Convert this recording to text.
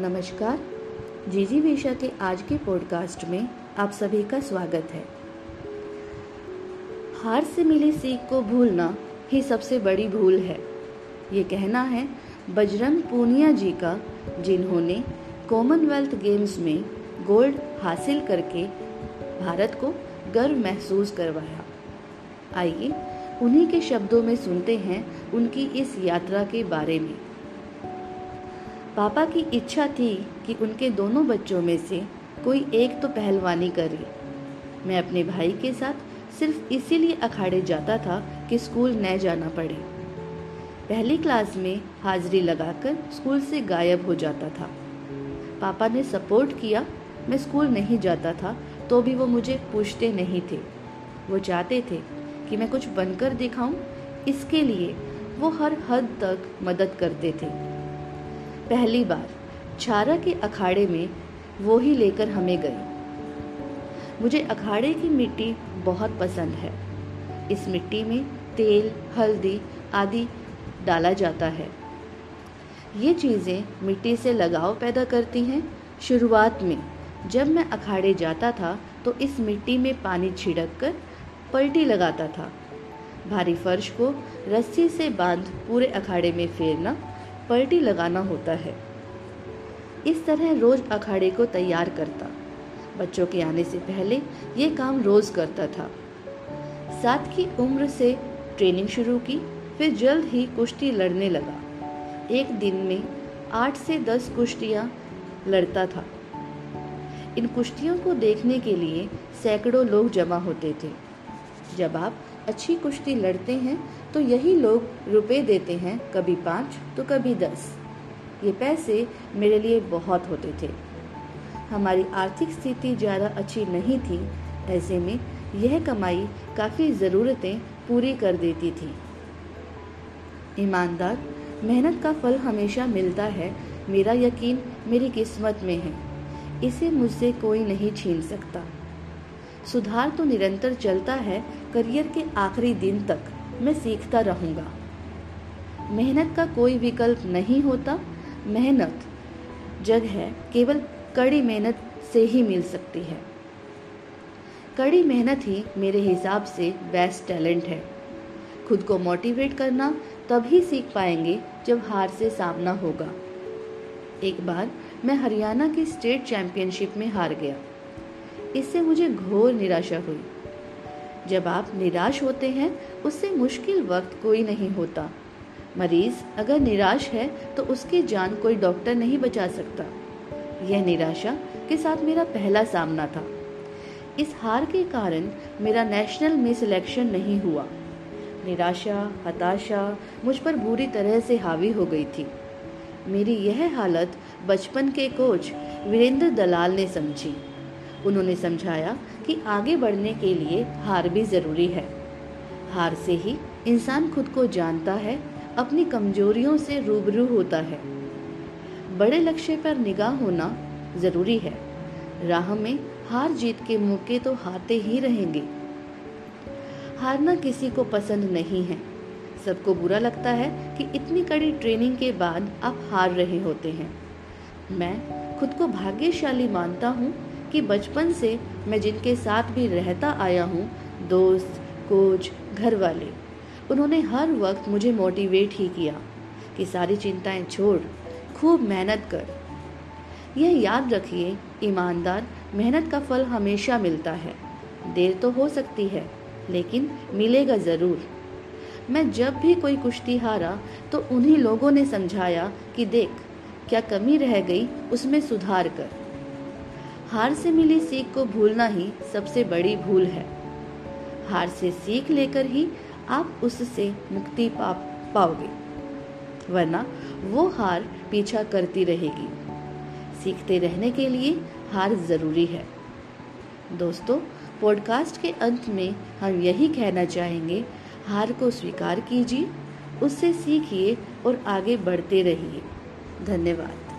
नमस्कार। जीजी वेशा के आज के पॉडकास्ट में आप सभी का स्वागत है। हार से मिली सीख को भूलना ही सबसे बड़ी भूल है। ये कहना है बजरंग पूनिया जी का, जिन्होंने कॉमनवेल्थ गेम्स में गोल्ड हासिल करके भारत को गर्व महसूस करवाया। आइए उन्हीं के शब्दों में सुनते हैं उनकी इस यात्रा के बारे में। पापा की इच्छा थी कि उनके दोनों बच्चों में से कोई एक तो पहलवानी करे। मैं अपने भाई के साथ सिर्फ़ इसीलिए अखाड़े जाता था कि स्कूल न जाना पड़े। पहली क्लास में हाजिरी लगाकर स्कूल से गायब हो जाता था। पापा ने सपोर्ट किया, मैं स्कूल नहीं जाता था तो भी वो मुझे पूछते नहीं थे। वो चाहते थे कि मैं कुछ बनकर दिखाऊँ, इसके लिए वो हर हद तक मदद करते थे। पहली बार छारा के अखाड़े में वो ही लेकर हमें गए मुझे अखाड़े की मिट्टी बहुत पसंद है। इस मिट्टी में तेल, हल्दी आदि डाला जाता है। ये चीज़ें मिट्टी से लगाव पैदा करती हैं। शुरुआत में जब मैं अखाड़े जाता था तो इस मिट्टी में पानी छिड़क कर पलटी लगाता था। भारी फर्श को रस्सी से बाँध पूरे अखाड़े में फेरना पलटी लगाना होता है। इस तरह रोज अखाड़े को तैयार करता। बच्चों के आने से पहले ये काम रोज करता था। सात की उम्र से ट्रेनिंग शुरू की, फिर जल्द ही कुश्ती लड़ने लगा। एक दिन में आठ से दस कुश्तियाँ लड़ता था। इन कुश्तियों को देखने के लिए सैकड़ों लोग जमा होते थे। जब आप अच्छी कुश्ती लड़ते हैं तो यही लोग रुपए देते हैं, कभी पाँच तो कभी दस। ये पैसे मेरे लिए बहुत होते थे। हमारी आर्थिक स्थिति ज़्यादा अच्छी नहीं थी। ऐसे में यह कमाई काफ़ी ज़रूरतें पूरी कर देती थी। ईमानदार, मेहनत का फल हमेशा मिलता है। मेरा यकीन मेरी किस्मत में है। इसे मुझसे कोई नहीं छीन सकता। सुधार तो निरंतर चलता है करियर के आखिरी दिन तक। मैं सीखता रहूँगा। मेहनत का कोई विकल्प नहीं होता। मेहनत जग है। केवल कड़ी मेहनत से ही मिल सकती है। कड़ी मेहनत ही मेरे हिसाब से बेस्ट टैलेंट है। खुद को मोटिवेट करना तभी सीख पाएँगे जब हार से सामना होगा। एक बार मैं हरियाणा की स्टेट चैंपियनशिप में हार गया। इससे मुझे घोर निराशा हुई। जब आप निराश होते हैं, उससे मुश्किल वक्त कोई नहीं होता। मरीज़ अगर निराश है तो उसकी जान कोई डॉक्टर नहीं बचा सकता। यह निराशा के साथ मेरा पहला सामना था। इस हार के कारण मेरा नेशनल में सिलेक्शन नहीं हुआ। निराशा, हताशा मुझ पर बुरी तरह से हावी हो गई थी। मेरी यह हालत बचपन के कोच वीरेंद्र दलाल ने समझी। उन्होंने समझाया कि आगे बढ़ने के लिए हार भी ज़रूरी है। हार से ही इंसान खुद को जानता है, अपनी कमजोरियों से रूबरू होता है। बड़े लक्ष्य पर निगाह होना ज़रूरी है। राह में हार जीत के मौके तो हारते ही रहेंगे। हारना किसी को पसंद नहीं है। सबको बुरा लगता है कि इतनी कड़ी ट्रेनिंग के बाद आप हार रहे होते हैं। मैं खुद को भाग्यशाली मानता हूँ कि बचपन से मैं जिनके साथ भी रहता आया हूँ, दोस्त, कोच घर वाले उन्होंने हर वक्त मुझे मोटिवेट ही किया कि सारी चिंताएँ छोड़, खूब मेहनत कर। यह याद रखिए, ईमानदार, मेहनत का फल हमेशा मिलता है। देर तो हो सकती है, लेकिन मिलेगा ज़रूर। मैं जब भी कोई कुश्ती हारा तो उन्हीं लोगों ने समझाया कि देख, क्या कमी रह गई, उसमें सुधार कर। हार से मिली सीख को भूलना ही सबसे बड़ी भूल है। हार से सीख लेकर ही आप उससे मुक्ति पा पाओगे, वरना वो हार पीछा करती रहेगी। सीखते रहने के लिए हार ज़रूरी है। दोस्तों, पॉडकास्ट के अंत में हम यही कहना चाहेंगे, हार को स्वीकार कीजिए, उससे सीखिए और आगे बढ़ते रहिए। धन्यवाद।